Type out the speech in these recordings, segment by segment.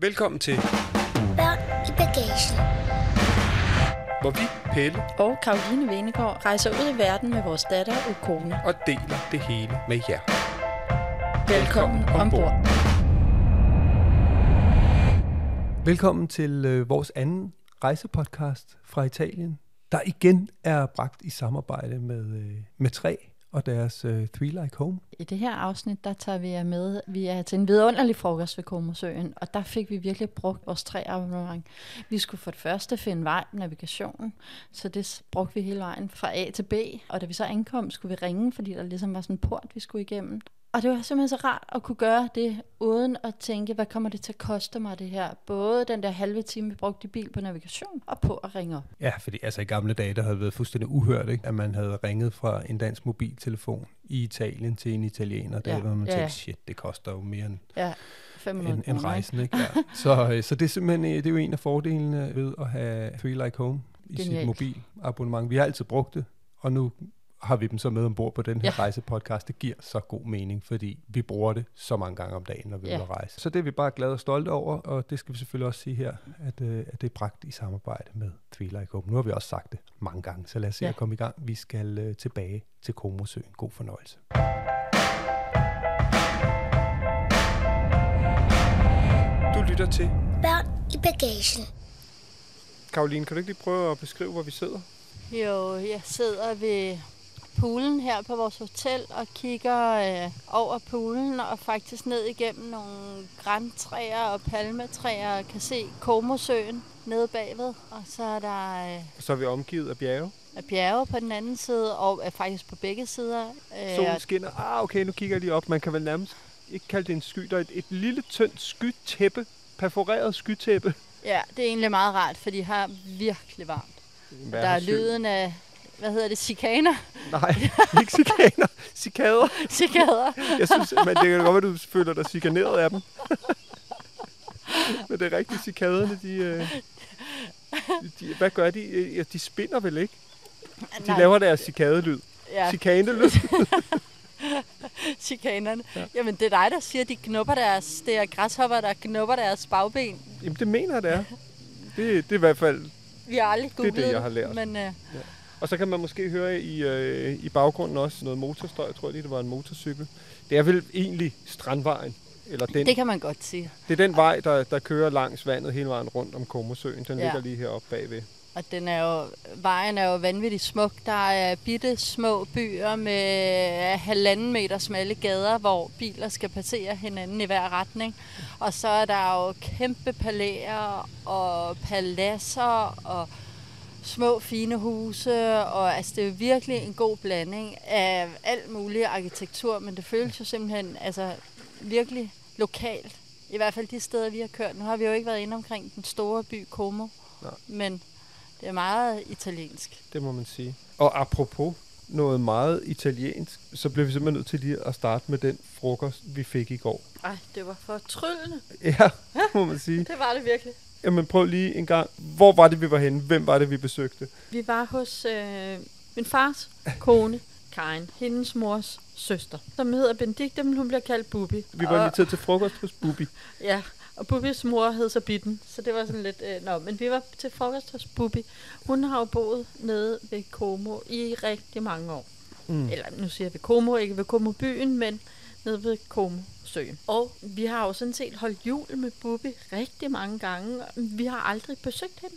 Velkommen til, Børn i bagagen. hvor vi, Pelle, og Karoline Venegård rejser ud i verden med vores datter og kone. og deler det hele med jer. Velkommen ombord. Velkommen til øh, vores anden rejsepodcast fra Italien, der igen er bragt i samarbejde med, øh, med Træ og deres øh, Three Like Home. I det her afsnit, der tager vi jer med. Vi er til en vidunderlig frokost ved Komosøen, og der fik vi virkelig brugt vores tre abonnement. Vi skulle for det første finde vej navigationen, så det brugte vi hele vejen fra A til B. Og da vi så ankom, skulle vi ringe, fordi der ligesom var sådan en port, vi skulle igennem. Og det var simpelthen så rart at kunne gøre det, uden at tænke, hvad kommer det til at koste mig det her? Både den der halve time, vi brugte i bil på navigation, og på at ringe op. Ja, fordi altså i gamle dage, der havde det været fuldstændig uhørt, ikke? at man havde ringet fra en dansk mobiltelefon i Italien til en italiener. Der Ja, var man ja, tænkte, shit, det koster jo mere end, Ja, 500 end, end ikke? rejsen. Ikke? Ja. Så, øh, så det er simpelthen øh, det er jo en af fordelene ved at have Three Like Home i sit Genialt. mobilabonnement. Vi har altid brugt det, og nu har vi dem så med ombord på den her Ja. rejsepodcast. Det giver så god mening, fordi vi bruger det så mange gange om dagen, når vi er Ja. at rejse. Så det er vi bare glade og stolte over, og det skal vi selvfølgelig også sige her, at, øh, at det er bragt i samarbejde med Like Home. Nu har vi også sagt det mange gange, så lad os se Ja. at komme i gang. Vi skal øh, tilbage til Komosøen. God fornøjelse. Du lytter til. Børn i bagagen. Karoline, kan du ikke lige prøve at beskrive, hvor vi sidder? Jo, jeg sidder ved poolen her på vores hotel og kigger øh, over poolen og faktisk ned igennem nogle græntræer og palmetræer og kan se Komosøen nede bagved. Og så er der øh, Så er vi omgivet af bjerge. er bjerge på den anden side og er faktisk på begge sider. Øh, Solen skinner. Ah, okay, nu kigger jeg lige op. Man kan vel nærmest ikke kalde det en sky. Der er et, et lille, tyndt skytæppe. Perforeret skytæppe. ja, det er egentlig meget rart, for de har virkelig varmt. Der er lyden af, hvad hedder det, cikaner? Nej, ikke cikaner. Cikader. Cikader. Jeg synes, men det kan godt være, du føler dig chikaneret af dem. men det er rigtigt, cikaderne, de, øh, de... Hvad gør de? Ja, de spinder vel ikke? De Nej, laver deres cikadelyd. ja, Chikanelyd. chikanerne. Ja. Ja. Jamen, det er dig, der siger, at de knupper deres, det er græshopper, der knupper deres bagben. Jamen, det mener jeg, det er. Det, det er i hvert fald... Vi har aldrig Det er det, googlet jeg har lært. Men øh, Og så kan man måske høre i, øh, i baggrunden også noget motorstøj. Jeg tror lige, det var en motorcykel. Det er vel egentlig Strandvejen. Eller den, det kan man godt sige. det er den vej, der, der kører langs vandet hele vejen rundt om Komosøen. Den Ja. ligger lige heroppe bagved. Og den er jo, vejen er jo vanvittigt smuk. Der er bitte små byer med halvanden meter smalle gader, hvor biler skal passere hinanden i hver retning. Og så er der jo kæmpe palæer og paladser og små fine huse. Og altså, det er jo virkelig en god blanding af alt mulig arkitektur, men det føles jo simpelthen altså, virkelig lokalt. I hvert fald de steder, vi har kørt. Nu har vi jo ikke været inde omkring den store by Como, Nej. men det er meget italiensk. Det må man sige. Og apropos noget meget italiensk, så bliver vi simpelthen nødt til lige at starte med den frokost, vi fik i går. Ej, det var for tryllende. Ja, det må man sige. Det var det virkelig. Jamen prøv lige en gang. Hvor var det, vi var henne? Hvem var det, vi besøgte? Vi var hos øh, min fars kone, Karin, hendes mors søster, som hedder Benedikte, men hun bliver kaldt Bubi. Vi var inviteret til frokost hos Bubi. Ja, og Bubis mor hed så Bitten, så det var sådan lidt... Øh, nå, men vi var til frokost hos Bubi. Hun har jo boet nede ved Como i rigtig mange år. Mm. Eller nu siger vi Como, ikke ved Como byen, men nede ved Como søen. Og vi har jo sådan set holdt jul med Bubi rigtig mange gange. Vi har aldrig besøgt hende.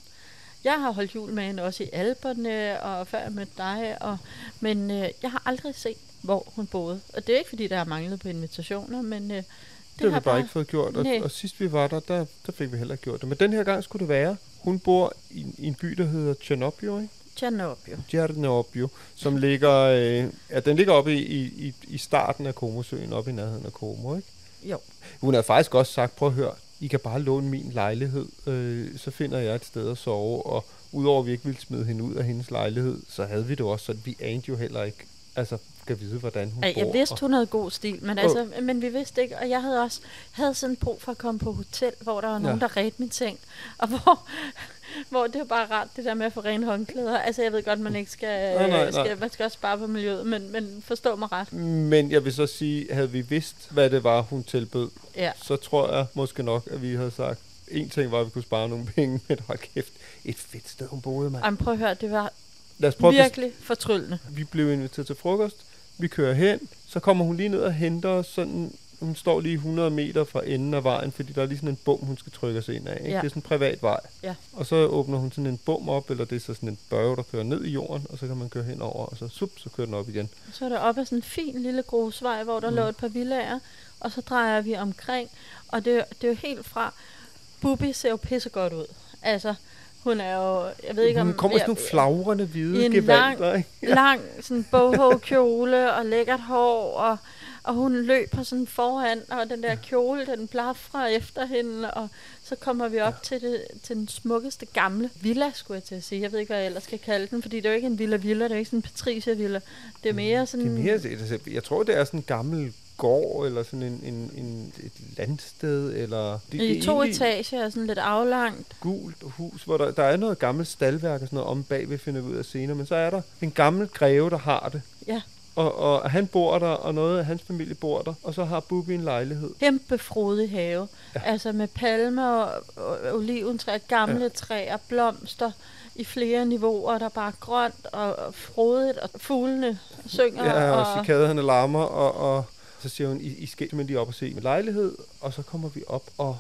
Jeg har holdt jul med hende også i Alperne, og før med dig, og, men øh, jeg har aldrig set, hvor hun boede. Og det er ikke, fordi der har manglet på invitationer, men øh, det, Det, har vi bare ikke fået gjort, og, og sidst vi var der, der, der fik vi heller ikke gjort det. Men den her gang skulle det være. Hun bor i, i en by, der hedder Tjernobyl, ikke? Tjernobyl. Tjernobyl, som ligger, øh, ja, den ligger oppe i, i, i- i starten af Komosøen, oppe i nærheden af Komo, ikke? Jo. Hun har faktisk også sagt, prøv at høre, I kan bare låne min lejlighed, øh, så finder jeg et sted at sove, og udover at vi ikke ville smide hende ud af hendes lejlighed, så havde vi det også sådan, vi anede jo heller ikke, altså skal vide, hvordan hun Ej, bor. jeg vidste, hun havde god stil, men, altså, men vi vidste ikke, og jeg havde også havde sådan brug for at komme på hotel, hvor der var nogen, Ja. der redte min seng, og hvor, hvor det var bare rart, det der med at få rene håndklæder. Altså, jeg ved godt, man ikke skal, Nej, nej, øh, nej. skal man skal også spare på miljøet, men, men forstå mig ret. Men jeg vil så sige, havde vi vidst, hvad det var, hun tilbød, Ja. så tror jeg måske nok, at vi havde sagt, en ting var, at vi kunne spare nogle penge, men hold kæft, et fedt sted, hun boede, mand. Ej, men prøv at høre, det var Lad os prøve virkelig fortryllende. vi blev inviteret til frokost, vi kører hen, så kommer hun lige ned og henter os sådan, hun står lige 100 meter fra enden af vejen, fordi der er lige sådan en bum, hun skal trykke sig ind af. Ikke? Ja. Det er sådan en privat vej. Ja. Og så åbner hun sådan en bum op, eller det er så sådan en børge, der kører ned i jorden, og så kan man køre hen over, og så sup, så kører den op igen. Så er der op ad sådan en fin lille grusvej, hvor der mm. lå et par villager, og så drejer vi omkring, og det, det er jo helt fra, Bubi ser jo pissegodt ud. Altså, hun er jo, jeg ved ikke om... hun kommer i sådan nogle flagrende hvide en gevalder, ikke? lang sådan boho-kjole og lækkert hår, og, og hun løber sådan foran, og den der kjole, den blafrer efter hende, og så kommer vi op ja. til, det, til den smukkeste gamle villa, skulle jeg til at sige. Jeg ved ikke, hvad jeg ellers skal kalde den, fordi det er jo ikke en villa-villa, det er jo ikke sådan en Patricia-villa. Det er mere sådan... Det er mere, er- jeg tror, det er sådan en gammel gård, eller sådan en, en, en, et landsted, eller... Det, I det to etager, sådan lidt aflangt. gult hus, hvor der, der er noget gammelt stalværk og sådan noget om finder vi ud af senere, men så er der en gammel greve, der har det. Ja. Og, og han bor der, og noget af hans familie bor der, og så har Bubi en lejlighed. Kæmpe frodig have. Ja. Altså med palmer og, og oliventræer, gamle Ja. træer, blomster i flere niveauer, der er bare grønt og, og frodigt, og fuglene synger. Ja, og og, cikaderne larmer, og, og så siger hun, I, I skal simpelthen lige op og se min lejlighed, og så kommer vi op, og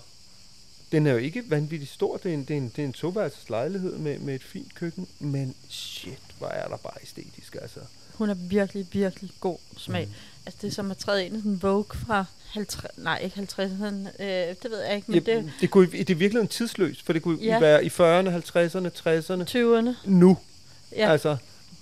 den er jo ikke vanvittigt stor, det er en, det er en, det er en toværelses lejlighed med, med et fint køkken, men shit, hvor er der bare æstetisk, altså. Hun har virkelig, virkelig god smag. Mm. Altså det er som at træde ind i sådan en Vogue fra 50, nej ikke 50'erne, øh, det ved jeg ikke, men Det, det det, kunne, det er virkelig en tidsløst, for det kunne ja. Ja. være i 40'erne, 50'erne, 60'erne, er 20'erne. nu. Ja. Ja. Altså,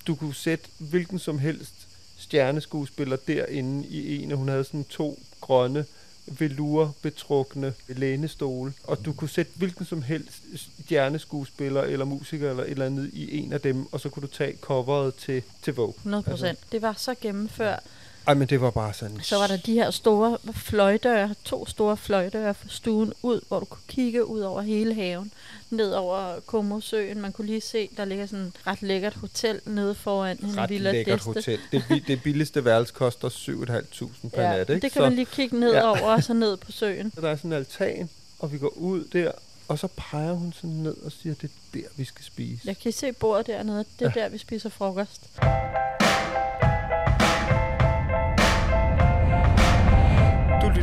du kunne sætte hvilken som helst stjerneskuespiller derinde i en, og hun havde sådan to grønne velour betrukne lænestole, og du kunne sætte hvilken som helst stjerneskuespiller eller musiker eller et eller andet i en af dem, og så kunne du tage coveret til, til Vogue. 100 procent. Altså. Det var så gennemført. Ej, men det var bare sådan... Så var der de her store fløjdøre, to store fløjdøre for stuen ud, hvor du kunne kigge ud over hele haven, ned over Komosøen. Man kunne lige se, der ligger sådan et ret lækkert hotel nede foran en ret Villa lækkert Deste. hotel. Det, det billigste værelse koster 7.500 per Ja, nat, ikke? det kan man lige kigge ned Ja. ja. over, og så ned på søen. Så der er sådan en altan, og vi går ud der, og så peger hun sådan ned og siger, det er der, vi skal spise. Jeg kan se bordet dernede. Det er Ja. der, vi spiser frokost.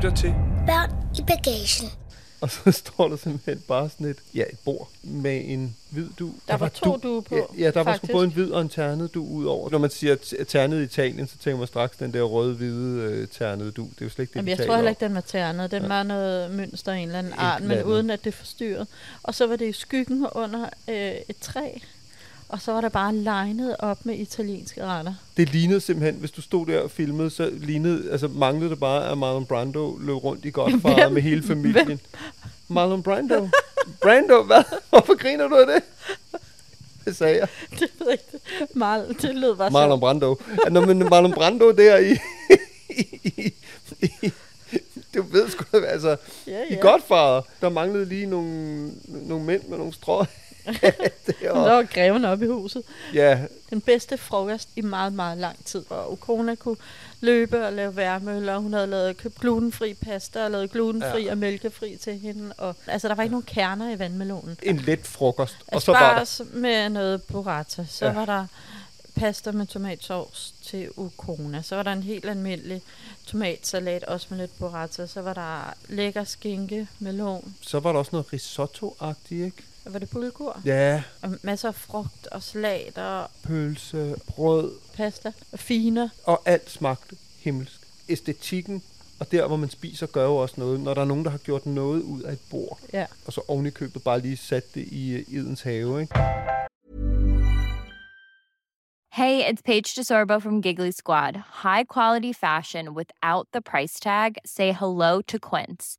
Lytter til Børn i bagagen. Og så står der simpelthen bare sådan et, ja, et bord med en hvid du. Der var to duer på, Ja, ja der var sgu faktisk. både en hvid og en ternet du ud over. Når man siger ternet i Italien, så tænker man straks den der røde-hvide øh, ternede du. Det er jo slet ikke det, Jamen, jeg tror heller ikke, den var ternet. Den Ja. var noget mønster af en eller anden art, men uden at det forstyrrede. Og så var det i skyggen under øh, et træ. Og så var der bare legnet op med italienske retter. Det lignede simpelthen, hvis du stod der og filmede, så lignede, altså manglede det bare, at Marlon Brando løb rundt i Godfather Hvem? med hele familien. Marlon Brando. Brando, hvad? Hvorfor griner du af det? Det sagde jeg. Det ved jeg ikke. Marl, det lød bare Marlon. Brando. Ja, Nå, men Marlon Brando der i... i, i, i du ved sgu, altså, Ja, i ja. Godfather, der manglede lige nogle, nogle mænd med nogle strå. Der var greven op i huset. ja, Den bedste frokost i meget, meget lang tid. Og Ukona kunne løbe og lave værmøller. Hun havde lavet købt glutenfri pasta og lavet glutenfri Ja. og mælkefri til hende. Og, altså, der var ikke nogen kerner i vandmelonen. en let frokost. Og så var der... Med noget burrata. Så ja. var der pasta med tomatsovs til ukona. Så var der en helt almindelig tomatsalat, også med lidt burrata. Så var der lækker skinke, melon. Så var der også noget risotto-agtigt, ikke? Hvad var det bulgur? Ja, Og masser af frugt og salat og pølse, brød, pasta og finer. og alt smagte himmelsk. Æstetikken og der, hvor man spiser, gør jo også noget. Når der er nogen, der har gjort noget ud af et bord, Ja. og så oven i købet bare lige sat det i uh, Edens have, ikke? Hey, it's Paige DeSorbo from Giggly Squad. High quality fashion without the price tag. Say hello to Quince.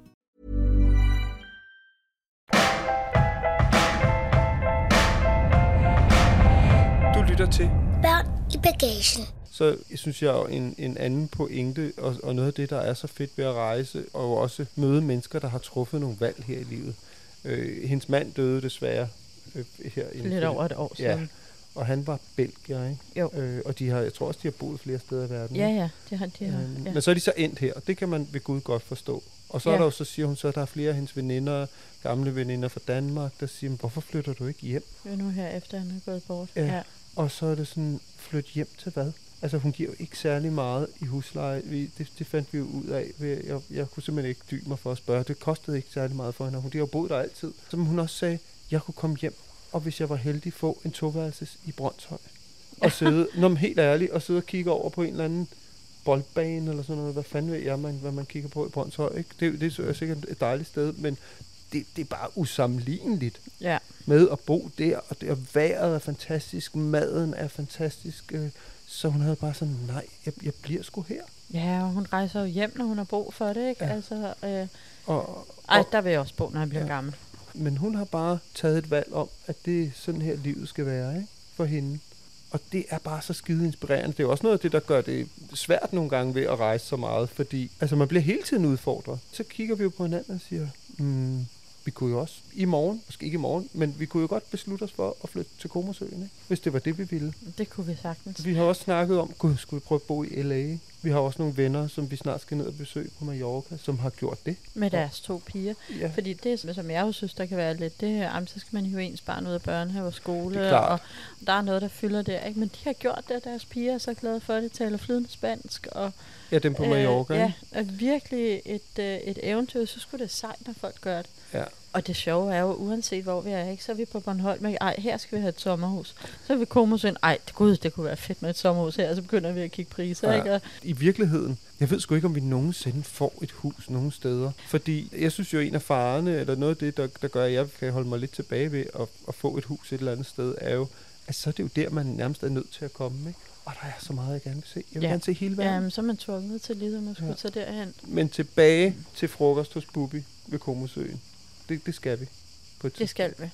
Lytter til. Børn i bagagen. Så jeg synes jeg er en, en anden pointe, og, og noget af det, der er så fedt ved at rejse, og også møde mennesker, der har truffet nogle valg her i livet. Øh, hendes mand døde desværre øh, her. Lidt over et år Ja, siden. og han var belgier, ikke? Jo. Øh, og de har, jeg tror også, de har boet flere steder i verden. Ja, ja, det har de har. Øhm, Ja. Men så er de så endt her, og det kan man ved Gud godt forstå. Og så ja. er Ja. der jo, så siger hun så, at der er flere af hendes veninder, gamle veninder fra Danmark, der siger, "Men hvorfor flytter du ikke hjem? Det er nu her, efter han er gået bort. Ja. ja. Og så er det sådan, flyt hjem til hvad? Altså hun giver jo ikke særlig meget i husleje. Vi, det, det fandt vi jo ud af. ved- Jeg, jeg kunne simpelthen ikke dybe mig for at spørge. Det kostede ikke særlig meget for hende, og hun har jo boet der altid. Som hun også sagde, jeg kunne komme hjem, og hvis jeg var heldig, få en toværelses i Brøndshøj. Og sidde, når man helt ærlig, og sidde og kigge over på en eller anden boldbane eller sådan noget. Hvad fanden ved jeg, man, hvad man kigger på i Brøndshøj? Ikke? Det, det er sikkert et dejligt sted, men det, det er bare usammenligneligt ja. med at bo der, og, det, og vejret er fantastisk, maden er fantastisk, øh, så hun havde bare sådan, nej, jeg, jeg bliver sgu her. Ja, og hun rejser jo hjem, når hun har brug for det, ikke? Ja. Altså, øh, Og, ej, og, der vil jeg også bo, når jeg bliver ja. gammel. men hun har bare taget et valg om, at det er sådan her livet skal være ikke? for hende. Og det er bare så skide inspirerende. Det er jo også noget af det, der gør det svært nogle gange ved at rejse så meget, fordi altså, man bliver hele tiden udfordret. Så kigger vi jo på hinanden og siger, mm, vi kunne jo også i morgen, måske ikke i morgen, men vi kunne jo godt beslutte os for at flytte til Komosøen, ikke? hvis det var det, vi ville. Det kunne vi sagtens. Vi har også snakket om, gud, skulle vi prøve at bo i LA? Vi har også nogle venner, som vi snart skal ned og besøge på Mallorca, som har gjort det. Med deres to piger. Ja, Fordi det, som jeg jo synes, der kan være lidt, det her, jamen, så skal man hive ens barn ud af børnehave og skole, Det er klart. og der er noget, der fylder der. Ikke? Men de har gjort det, og deres piger er så glade for det, taler flydende spansk, og ja dem på Mallorca. Øh, Øh, ja, er virkelig et, øh, et eventyr. Så skulle det sejt, når folk gør det. Ja. Og det sjove er jo, uanset hvor vi er, ikke, så er vi på Bornholm. Ikke? Ej, her skal vi have et sommerhus. Så er vi Komosøen. Ej, det, gud, det kunne være fedt med et sommerhus her. Så begynder vi at kigge priser. Ja. Ikke? Og, I virkeligheden, jeg ved sgu ikke, om vi nogensinde får et hus nogen steder. Fordi jeg synes jo, en af farerne, eller noget af det, der, der gør, at jeg kan holde mig lidt tilbage ved at, at få et hus et eller andet sted, er jo, at så er det jo der, man nærmest er nødt til at komme. Ikke? Og der er så meget, jeg gerne vil se. Jeg vil Ja. gerne se hele verden. jamen, så er man tvunget til lige, at skulle ja. tage derhen. Men tilbage til frokost hos Bubi ved Komosøen. Det, det skal vi. På et Det skal vi.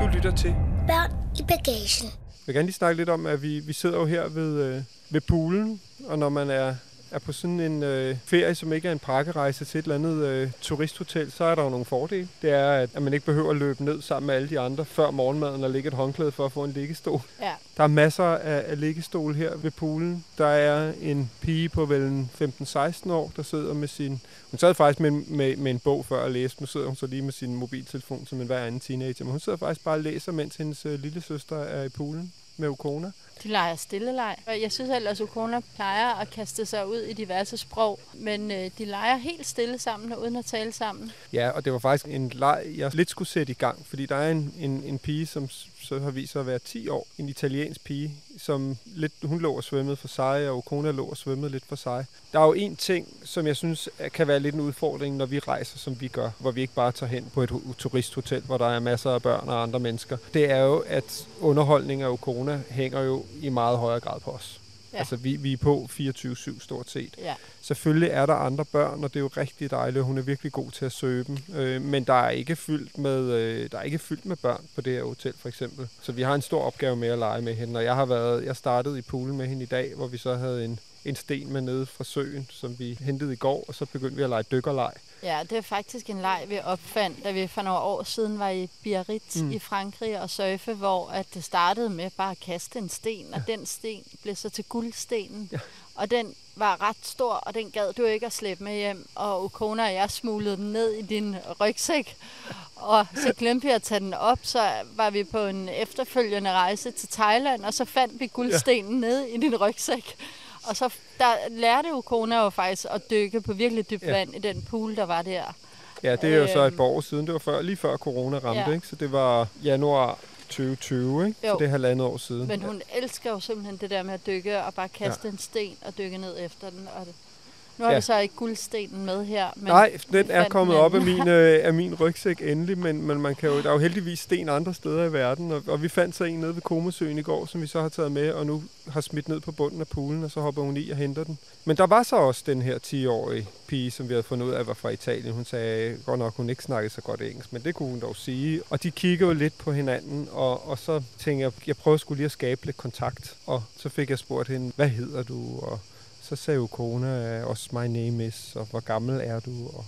Du lytter til. Børn i bagagen. Jeg vil gerne lige snakke lidt om, at vi, vi sidder jo her ved, øh, ved poolen, og når man er, er på sådan en øh, ferie, som ikke er en pakkerejse til et eller andet øh, turisthotel, så er der jo nogle fordele. Det er, at, at man ikke behøver at løbe ned sammen med alle de andre før morgenmaden og lægge et håndklæde for at få en liggestol. Ja. Der er masser af, af liggestol her ved poolen. Der er en pige på vel 15-16 år, der sidder med sin... Hun sad faktisk med, med, med en bog før at læse. Nu sidder hun så lige med sin mobiltelefon som en hver anden teenager. Men hun sidder faktisk bare og læser, mens hendes øh, lille søster er i poolen med Ukona. De leger stilleleg. Og jeg synes ellers, at Ukona plejer at kaste sig ud i diverse sprog. Men øh, de leger helt stille sammen, uden at tale sammen. Ja, og det var faktisk en leg, jeg lidt skulle sætte i gang, fordi der er en, en, en pige, som så har vist sig at være 10 år, en italiensk pige, som lidt, hun lå og svømmede for sig, og Ukona lå og svømmede lidt for sig. Der er jo en ting, som jeg synes øh, kan være lidt en udfordring, når vi rejser, som vi gør, hvor vi ikke bare tager hen på et turisthotel, hvor der er masser af børn og andre mennesker. Det er jo, at underholdning af Ukona hænger jo i meget højere grad på os. Ja. Altså, vi, vi er på 24-7 stort set. Ja. Selvfølgelig er der andre børn, og det er jo rigtig dejligt, hun er virkelig god til at søge dem. Øh, men der er ikke fyldt med øh, der er ikke fyldt med børn på det her hotel, for eksempel. Så vi har en stor opgave med at lege med hende, og jeg har været, jeg startede i poolen med hende i dag, hvor vi så havde en, en sten med nede fra søen, som vi hentede i går, og så begyndte vi at lege dykkerleg. Ja, det er faktisk en leg, vi opfandt, da vi for nogle år siden var i Biarritz mm. i Frankrig og surfe, hvor at det startede med bare at kaste en sten, og den sten blev så til guldstenen. Ja. Og den var ret stor, og den gad du ikke at slæbe med hjem. Og Ukona og jeg smuglede den ned i din rygsæk, og så glemte vi at tage den op, så var vi på en efterfølgende rejse til Thailand, og så fandt vi guldstenen ja. nede i din rygsæk. Og så der lærte Ukona jo faktisk at dykke på virkelig dybt Ja. vand i den pool, der var der. Ja, det er jo så et Øhm. par år siden. Det var før, lige før corona ramte, Ja. ikke? Så det var januar 2020, ikke? Så Jo. det er halvandet år siden. Men hun elsker jo simpelthen det der med at dykke og bare kaste ja. en sten og dykke ned efter den. Og det. Nu har Ja. vi så ikke guldstenen med her. Men Nej, den er kommet den op af min, øh, af min rygsæk endelig, men, men man kan jo, der er jo heldigvis sten andre steder i verden, og, og vi fandt så en nede ved Komosøen i går, som vi så har taget med, og nu har smidt ned på bunden af poolen, og så hopper hun i og henter den. Men der var så også den her 10-årige pige, som vi havde fundet ud af var fra Italien. Hun sagde godt nok, hun ikke snakkede så godt engelsk, men det kunne hun dog sige. Og de kigger jo lidt på hinanden, og, og så tænkte jeg, jeg prøver skulle lige at skabe lidt kontakt. Og så fik jeg spurgt hende, hvad hedder du? Og så sagde jo kone også, my name is, og hvor gammel er du? Og,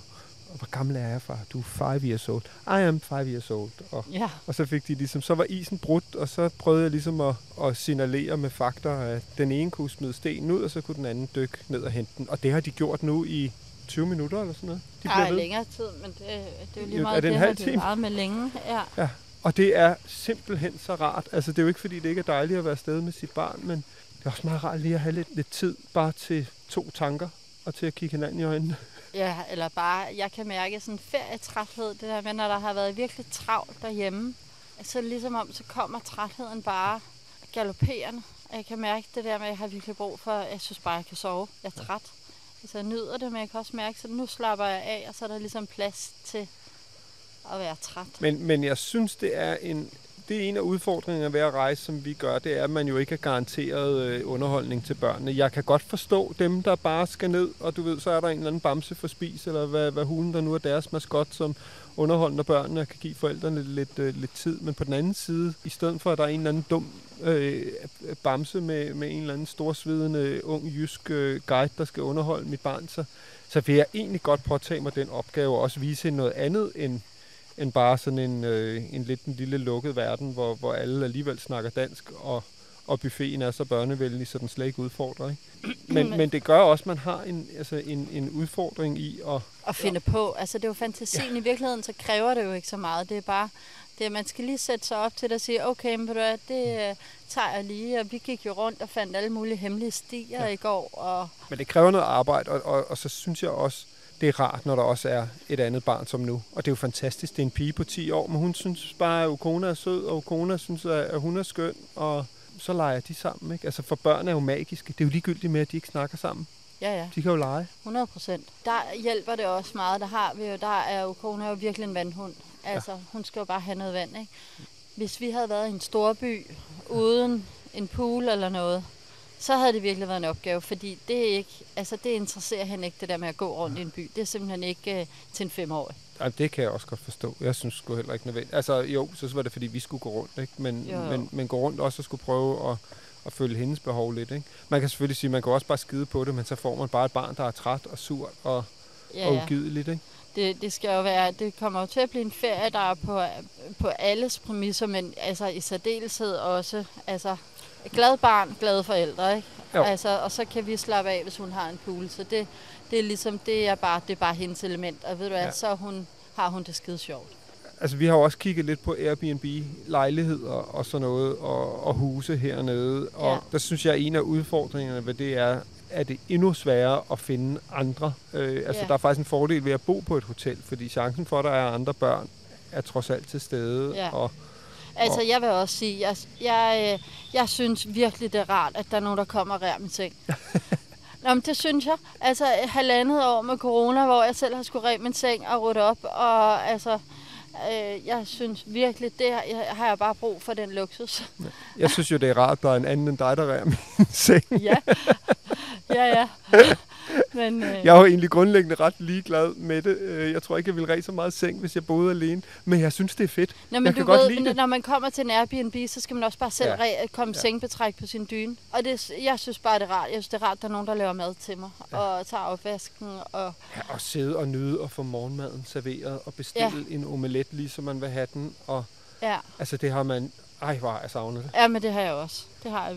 og hvor gammel er jeg, far? Du er five years old. I am five years old. Og, Ja, og så fik de ligesom, så var isen brudt, og så prøvede jeg ligesom at, at signalere med fakta, at den ene kunne smide stenen ud, og så kunne den anden dykke ned og hente den. Og det har de gjort nu i 20 minutter eller sådan noget. De der er længere tid, men det, det er jo lige meget er det en det, halv time? varet med længe. Ja. Ja, og det er simpelthen så rart. Altså, det er jo ikke, fordi det ikke er dejligt at være afsted med sit barn, men det er også meget rart lige at have lidt, lidt tid bare til to tanker og til at kigge hinanden i øjnene. ja, eller bare, jeg kan mærke sådan en ferietræthed, det der med, når der har været virkelig travlt derhjemme. Så ligesom om, så kommer trætheden bare galopperende. Og jeg kan mærke det der med, at jeg har virkelig brug for, jeg synes bare, jeg kan sove. Jeg er træt. Altså, jeg nyder det, men jeg kan også mærke, at nu slapper jeg af, og så er der ligesom plads til at være træt. Men, men jeg synes, det er en, det er en af udfordringerne ved at rejse, som vi gør, det er, at man jo ikke er garanteret øh, underholdning til børnene. Jeg kan godt forstå dem, der bare skal ned, og du ved, så er der en eller anden bamse for spis, eller hvad, hvad hulen der nu er deres maskot, som underholdende børnene og kan give forældrene lidt, lidt, øh, lidt tid. Men på den anden side, i stedet for, at der er en eller anden dum øh, bamse med, med en eller anden storsvidende ung jysk øh, guide, der skal underholde mit barn, så, så vil jeg egentlig godt påtage mig den opgave og også vise hende noget andet end end bare sådan en, øh, en lidt en lille lukket verden, hvor, hvor alle alligevel snakker dansk, og, og buffeten er så børnevenlig, så den slet ikke udfordrer. Ikke? Men, men det gør også, at man har en, altså en, en udfordring i at... at finde på. Altså, det er jo fantasien. Ja. I virkeligheden, så kræver det jo ikke så meget. Det er bare, det man skal lige sætte sig op til det og sige, okay, men det øh, tager jeg lige. Og vi gik jo rundt og fandt alle mulige hemmelige stier ja. i går. Og Men det kræver noget arbejde, og, og, og så synes jeg også, det er rart, når der også er et andet barn som nu. Og det er jo fantastisk. Det er en pige på 10 år, men hun synes bare, at Ukona er sød, og Ukona synes, at hun er skøn, og så leger de sammen. Ikke? Altså for børn er jo magiske. Det er jo ligegyldigt med, at de ikke snakker sammen. ja, ja, De kan jo lege. 100 procent. Der hjælper det også meget. Der har vi jo, der er jo, kone er jo virkelig en vandhund. Altså, ja. hun skal jo bare have noget vand, ikke? Hvis vi havde været i en storby uden en pool eller noget, så havde det virkelig været en opgave, fordi det er ikke, altså det interesserer hende ikke, det der med at gå rundt i en by. Det er simpelthen ikke uh, til en femårig. Ej, det kan jeg også godt forstå. Jeg synes sgu heller ikke nødvendigt. Altså jo, så var det fordi, vi skulle gå rundt, ikke? Men, Jo, jo. men, men gå rundt også og skulle prøve at, at følge hendes behov lidt, ikke? Man kan selvfølgelig sige, man kan også bare skide på det, men så får man bare et barn, der er træt og sur og, Ja, og ja. ugideligt, ikke? Det, det skal jo være, det kommer jo til at blive en ferie, der er på, på alles præmisser, men altså i særdeleshed også, altså glad barn, glade forældre, ikke? Jo. Altså, og så kan vi slappe af, hvis hun har en pool, så det, det er ligesom, det er bare, det er bare hendes element, og ved du hvad, Ja. så er hun, har hun det skide sjovt. Altså, vi har jo også kigget lidt på Airbnb-lejligheder og sådan noget, og, og huse hernede. Og Ja. der synes jeg, at en af udfordringerne ved det er, at det er endnu sværere at finde andre. Øh, altså, Ja. der er faktisk en fordel ved at bo på et hotel, fordi chancen for, at der er andre børn, er trods alt til stede. Ja. Og, Altså, Og- jeg vil også sige, jeg, jeg, øh, jeg synes virkelig, det er rart, at der er nogen, der kommer og rærer min seng. Nå, men det synes jeg. Altså, halvandet år med corona, hvor jeg selv har skulle rære min seng og rydde op, og altså, Øh, jeg synes virkelig, det har jeg, har jeg bare brug for den luksus. Jeg synes jo, det er rart, at der er en anden end dig, der rærer min seng. ja, ja, ja. Men, øh, Jeg er jo egentlig grundlæggende ret ligeglad med det. Øh, Jeg tror ikke, jeg ville ræse så meget seng, hvis jeg boede alene. Men jeg synes, det er fedt. Nå, men jeg du kan godt ved, lide det. når man kommer til en Airbnb, så skal man også bare selv Ja. komme Ja. sengebetræk på sin dyne. Og det, jeg synes bare, det er rart. Jeg synes, det er rart, at der er nogen, der laver mad til mig. Ja. Og tager opvasken. Og, Ja, og sidde og nyde og få morgenmaden serveret og bestille ja. en omelet, lige som man vil have den. Og ja. altså, det har man... Ej, hvor har jeg savnet det. ja, men det har jeg også. Det har jeg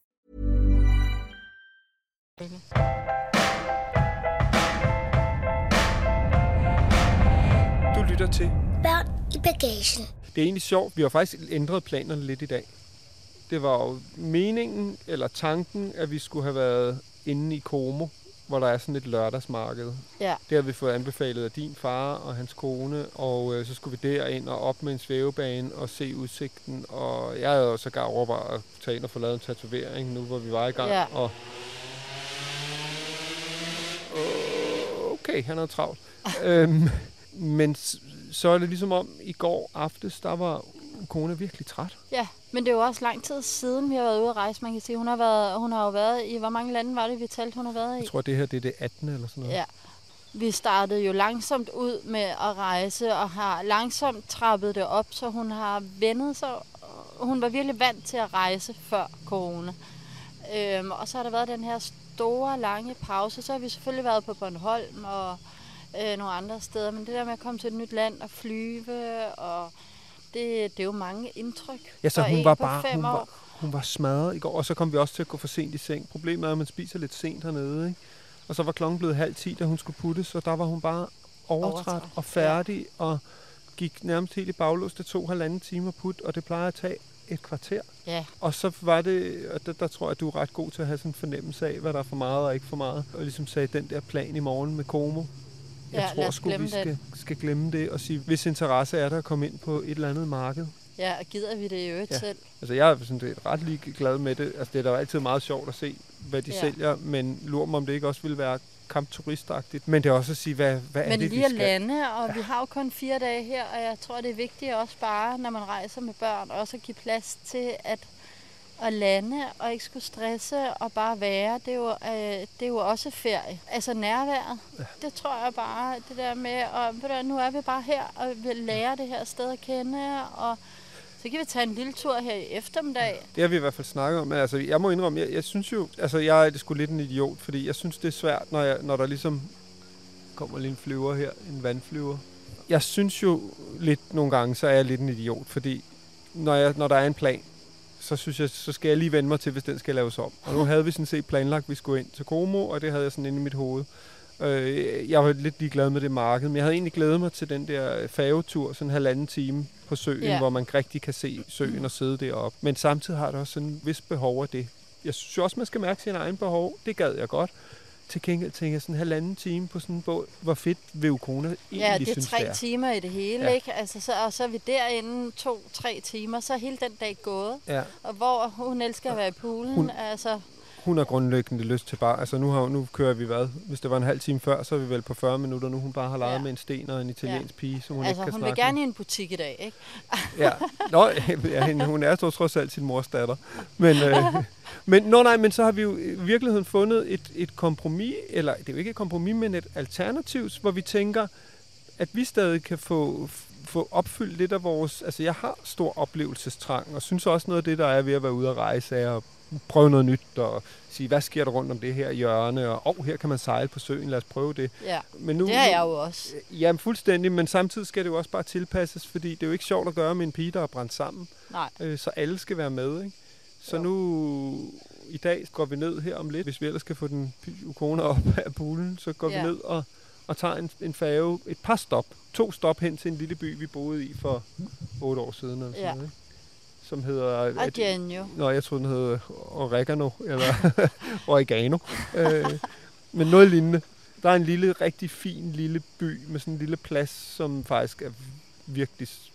Du lytter til. Børn i bagagen. Det er egentlig sjovt. Vi har faktisk ændret planerne lidt i dag. Det var jo meningen, eller tanken, at vi skulle have været inde i Como, hvor der er sådan et lørdagsmarked. Ja. Det har vi fået anbefalet af din far og hans kone, og øh, så skulle vi derind og op med en svævebane og se udsigten. Og jeg havde også sågar overvejet at tage ind og få lavet en tatovering, nu hvor vi var i gang. Ja. Og okay, han er travlt. øhm, men så er det ligesom om, i går aftes, der var kone virkelig træt. Ja, men det er jo også lang tid siden, vi har været ude at rejse. Man kan sige, hun har, været, hun har jo været i, hvor mange lande var det, vi talte, hun har været i? Jeg tror, det her det er det 18. eller sådan noget. Ja. Vi startede jo langsomt ud med at rejse, og har langsomt trappet det op, så hun har vendet sig. Hun var virkelig vant til at rejse før corona. Øhm, og så har der været den her store, lange pause. Så har vi selvfølgelig været på Bornholm og øh, nogle andre steder. Men det der med at komme til et nyt land og flyve, og det, det er jo mange indtryk. Ja, så hun var bare fem hun år. var, hun var smadret i går, og så kom vi også til at gå for sent i seng. Problemet er, at man spiser lidt sent hernede, ikke? Og så var klokken blevet halv 10, da hun skulle puttes, og der var hun bare overtræt Overtræt, og færdig, og gik nærmest helt i baglås. Det tog halvanden time at putte, og det plejer at tage et kvarter. Ja, Og så var det, og der, der tror jeg, at du er ret god til at have sådan en fornemmelse af, hvad der er for meget og ikke for meget. Og ligesom sagde, den der plan i morgen med Como, jeg Ja, tror sgu, vi skal, den. skal glemme det og sige, hvis interesse er der at komme ind på et eller andet marked. Ja, og gider vi det i øvrigt Ja. selv? Altså jeg er sådan set ret ligeglad med det. Altså det er da altid meget sjovt at se, hvad de ja. Sælger, men lurer mig, om det ikke også ville være kampturistagtigt. Men det er også at sige, hvad, hvad er Men det, lige vi at skal? lande, og ja. vi har jo kun fire dage her, og jeg tror, det er vigtigt også bare, når man rejser med børn, også at give plads til at, at lande og ikke skulle stresse og bare være. Det er jo, øh, det er jo også ferie. Altså nærværet, ja. det tror jeg bare, det der med, og ved du, hvad, nu er vi bare her, og vi lærer det her sted at kende, og så kan vi tage en lille tur her i eftermiddag. Det har vi i hvert fald snakket om. Men altså, jeg må indrømme, jeg, jeg synes jo, altså jeg er det sgu lidt en idiot, fordi jeg synes, det er svært, når, jeg, når der ligesom kommer lige en flyver her, en vandflyver. Jeg synes jo lidt nogle gange, så er jeg lidt en idiot, fordi når, jeg, når der er en plan, så synes jeg, så skal jeg lige vende mig til, hvis den skal laves om. Og nu havde vi sådan set planlagt, at vi skulle ind til Como, og det havde jeg sådan inde i mit hoved. Øh, jeg var lidt ligeglad med det marked, men jeg havde egentlig glædet mig til den der færgetur, sådan en halvanden time på søen, Ja. hvor man rigtig kan se søen og sidde deroppe. Men samtidig har det også sådan en vis behov af det. Jeg synes også, man skal mærke sin egen behov. Det gad jeg godt. Til gengæld tænker jeg sådan en halvanden time på sådan en båd. Hvor fedt vil Ukona egentlig Ja, det er synes, tre det er. timer i det hele, Ja. ikke? Altså, så, og så er vi derinde to-tre timer, så er hele den dag gået. Ja. Og hvor hun elsker at være i poolen, hun... altså... Hun har grundlæggende lyst til bare... Altså nu, har, nu kører vi hvad? Hvis det var en halv time før, så er vi vel på 40 minutter. Nu hun bare har leget ja. Med en sten og en italiensk ja. pige, som hun altså, ikke kan hun vil snakke gerne med. i en butik i dag, ikke? Ja. Nå, ja, hun er trods alt sin mors datter. Men, øh, men, nå, nej, men så har vi jo i virkeligheden fundet et, et kompromis, eller det er jo ikke et kompromis, men et alternativ, hvor vi tænker, at vi stadig kan få, få opfyldt lidt af vores... Altså, jeg har stor oplevelsestrang, og synes også noget af det, der er ved at være ude at rejse, er at prøve noget nyt, og sige, hvad sker der rundt om det her hjørne, og oh, her kan man sejle på søen, lad os prøve det. Ja, Men nu, det har jeg jo også. Ja, fuldstændig, men samtidig skal det jo også bare tilpasses, fordi det er jo ikke sjovt at gøre med en pige, der er brændt sammen. Nej. Øh, så alle skal være med, ikke? Så Jo. nu i dag går vi ned her om lidt, hvis vi ellers skal få den ukone op af poolen, så går Ja. vi ned og, og tager en, en færge, et par stop, to stop hen til en lille by, vi boede i for otte år siden. Eller sådan Ja. noget, ikke? Som hedder... Argenio. Nå, jeg troede, den hed oregano, eller oregano. øh, men noget lignende. Der er en lille, rigtig fin lille by med sådan en lille plads, som faktisk er virkelig s-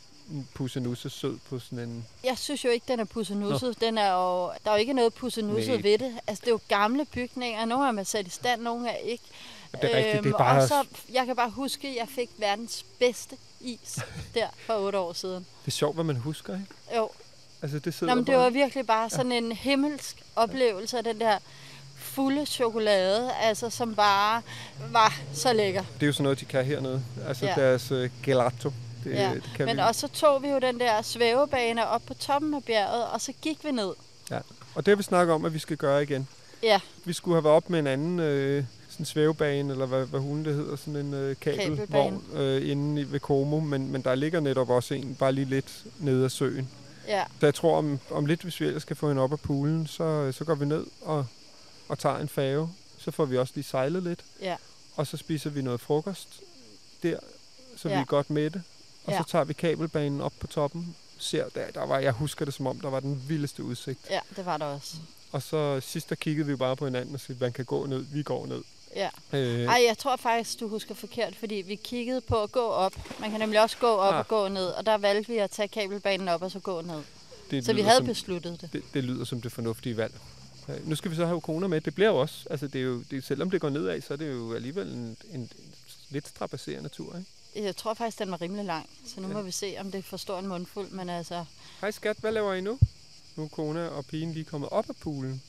pussenusse sød på sådan en... Jeg synes jo ikke, den er pussenusset. Den er jo, der er jo ikke noget pussenusset ved det. Altså, det er jo gamle bygninger. Nogle er sat i stand, nogle er ikke. Det er rigtigt, det er Øhm, bare... Og så, jeg kan bare huske, at jeg fik verdens bedste is der for otte år siden. Det er sjovt, hvad man husker, ikke? Jo, Altså, det sidder Nå, men det bare- var virkelig bare sådan en himmelsk oplevelse af den der fulde chokolade, altså som bare var så lækker. Det er jo sådan noget, de kan hernede. Altså Ja. deres uh, gelato. Det, Ja, det kan Men vi. også så tog vi jo den der svævebane op på toppen af bjerget, og så gik vi ned. Og det har vi snakket om, at vi skal gøre igen. Ja, Vi skulle have været op med en anden øh, sådan svævebane, eller hvad, hvad hulen det hedder, sådan en øh, kabelvogn øh, inde ved Como, men, men der ligger netop også en bare lige lidt nede af søen. Ja, Så jeg tror, om, om lidt, hvis vi ellers skal få hende op af poolen, så, så går vi ned og, og tager en færge. Så får vi også lige sejlet lidt, ja, og så spiser vi noget frokost der, så ja. Vi er godt mætte. Og Ja. så tager vi kabelbanen op på toppen. Ser der, der var, jeg husker det som om, der var den vildeste udsigt. ja, det var der også. Og så sidst der kiggede vi bare på hinanden og sagde, man kan gå ned, vi går ned. Ja. Øh, Ej, jeg tror faktisk, du husker forkert, fordi vi kiggede på at gå op. Man kan nemlig også gå op Ah. og gå ned, og der valgte vi at tage kabelbanen op og så gå ned. det Så vi havde som, besluttet det. det, det lyder som det fornuftige valg. Øh, Nu skal vi så have koner med. Det bliver jo også, altså det er jo, det, selvom det går nedad, så er det jo alligevel en, en, en lidt strapasserende tur, ikke? Jeg tror faktisk, den var rimelig lang, så nu Ja. må vi se, om det får stor en mundfuld. Men altså, Hej skat, hvad laver I nu? Nu er kona og pigen lige kommet op af poolen.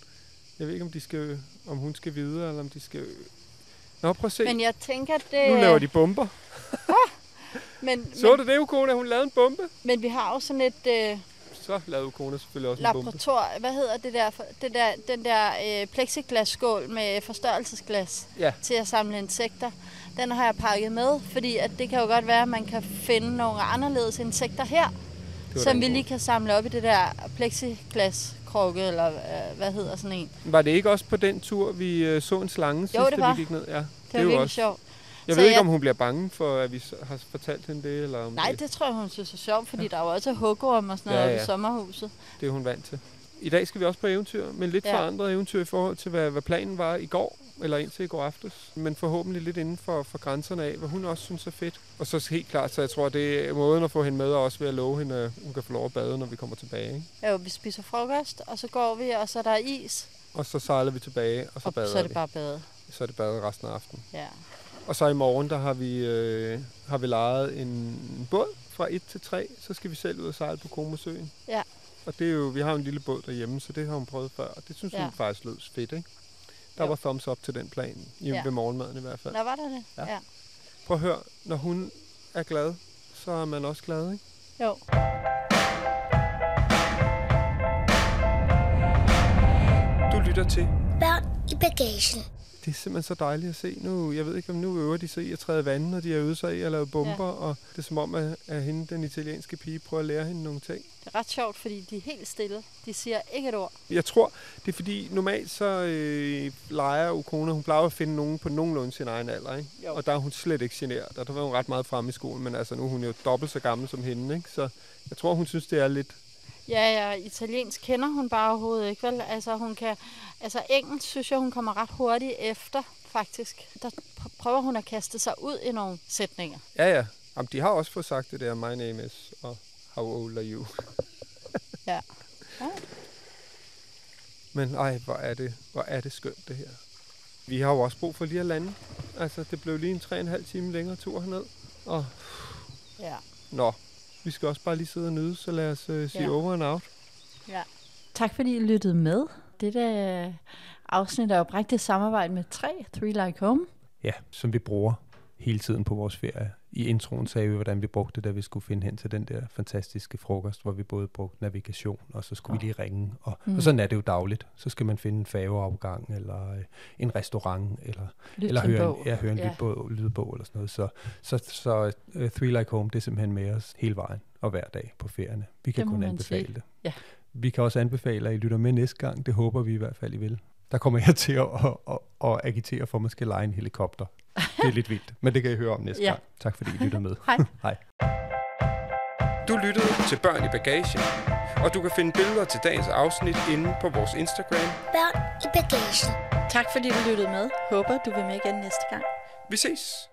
Jeg ved ikke, om, de skal, om hun skal videre, eller om de skal... Nå, prøv at se. men jeg tænker, det... nu laver de bomber. Men, Så men, du det, Ukona? Hun lavede en bombe. men vi har jo sådan et øh, Så lavede Ukona selvfølgelig også en bombe. laborator... Hvad hedder det der? Det der den der øh, plexiglasskål med forstørrelsesglas Ja. til at samle insekter. Den har jeg pakket med, fordi at det kan jo godt være, at man kan finde nogle anderledes insekter her, som vi lige kan samle op i det der plexiglaskrukke, eller øh, hvad hedder sådan en. Var det ikke også på den tur, vi øh, så en slange sidst, det da var. vi gik ned? Ja, Det, det var jo virkelig også. sjovt. Jeg Så ved ikke, jeg- om hun bliver bange for, at vi har fortalt hende det, eller om Nej, det, det tror jeg, hun synes er sjovt, fordi der er jo også hugorm og sådan Ja, noget ja. i sommerhuset. det er hun vant til. I dag skal vi også på eventyr, men lidt Ja. forandret eventyr i forhold til, hvad, hvad planen var i går, eller indtil i går aftes. Men forhåbentlig lidt inden for, for grænserne af, hvad hun også synes er fedt. Og så helt klart, så jeg tror, det er måden at få hende med, og også ved at love hende, at hun kan få lov at bade, når vi kommer tilbage. Ikke? Ja, jo, vi spiser frokost, og så går vi, og så er der is, Og så sejler vi tilbage, og så og bader så er det vi. bare bade. Så er det bade resten af aftenen. Ja. Og så i morgen, der har vi, øh, har vi lejet en båd fra 1 til 3. Så skal vi selv ud og sejle på Komosøen. Ja. Og det er jo, vi har jo en lille båd derhjemme, så det har hun prøvet før. Og det synes. Ja. hun faktisk lød fedt, ikke? Der Jo. var thumbs up til den plan, i, Ja. ved morgenmaden i hvert fald. Nå, var der det? Ja. ja. Prøv at høre, når hun er glad, så er man også glad, ikke? Jo. Du lytter til. Børn i bagagen. Det er simpelthen så dejligt at se. Nu, jeg ved ikke, om nu øver de sig i at træde vandet, når de har øvet sig i at lave bomber. Ja. Og det er som om, at, at hende, den italienske pige, prøver at lære hende nogle ting. Det er ret sjovt, fordi de er helt stille. De siger ikke et ord. Jeg tror, det er fordi, normalt så øh, leger Ukona, hun plejer at finde nogen på nogenlunde sin egen alder, ikke? Jo. Og der er hun slet ikke generet. Og der var hun ret meget fremme i skolen, men altså nu er hun jo dobbelt så gammel som hende, ikke? Så jeg tror, hun synes, det er lidt... Ja, ja, italiensk kender hun bare overhovedet ikke, vel? Altså, hun kan, altså engelsk synes jeg, hun kommer ret hurtigt efter, faktisk. Der pr- prøver hun at kaste sig ud i nogle sætninger. Ja, ja. Jamen, de har også fået sagt det der, my name is, og how old are you? Ja. Ja. Men ej, hvor er det, hvor er det skønt det her. Vi har jo også brug for lige at lande. Altså, det blev lige en 3,5 time længere tur herned. Og Ja. nå, vi skal også bare lige sidde og nyde, så lad os øh, sige Ja. over and out. ja. Tak fordi I lyttede med. Dette afsnit er jo bragt i samarbejde med 3, Three Like Home. Ja, som vi bruger hele tiden på vores ferie. I introen sagde vi, hvordan vi brugte det, da vi skulle finde hen til den der fantastiske frokost, hvor vi både brugte navigation, og så skulle vi lige ringe. Og, mm. Og sådan er det jo dagligt. Så skal man finde en færgeafgang, eller øh, en restaurant, eller, Lyt eller høre, en, ja, høre en Ja. lydbog, lydbog, eller sådan noget. Så, så, så uh, Three Like Home, det er simpelthen med os hele vejen og hver dag på ferierne. Vi kan Det kun anbefale sige. det. Ja. Vi kan også anbefale, at I lytter med næste gang. Det håber vi i hvert fald, I vil. Der kommer jeg til at, at, at, at agitere for, at man skal lege en helikopter. Det er lidt vildt, men det kan I høre om næste Ja. gang. Tak fordi I lyttede med. Hej. Hej. Du lyttede til Børn i Bagagen, og du kan finde billeder til dagens afsnit inde på vores Instagram. Børn i bagagen. Tak fordi du lyttede med. Håber, du vil med igen næste gang. Vi ses!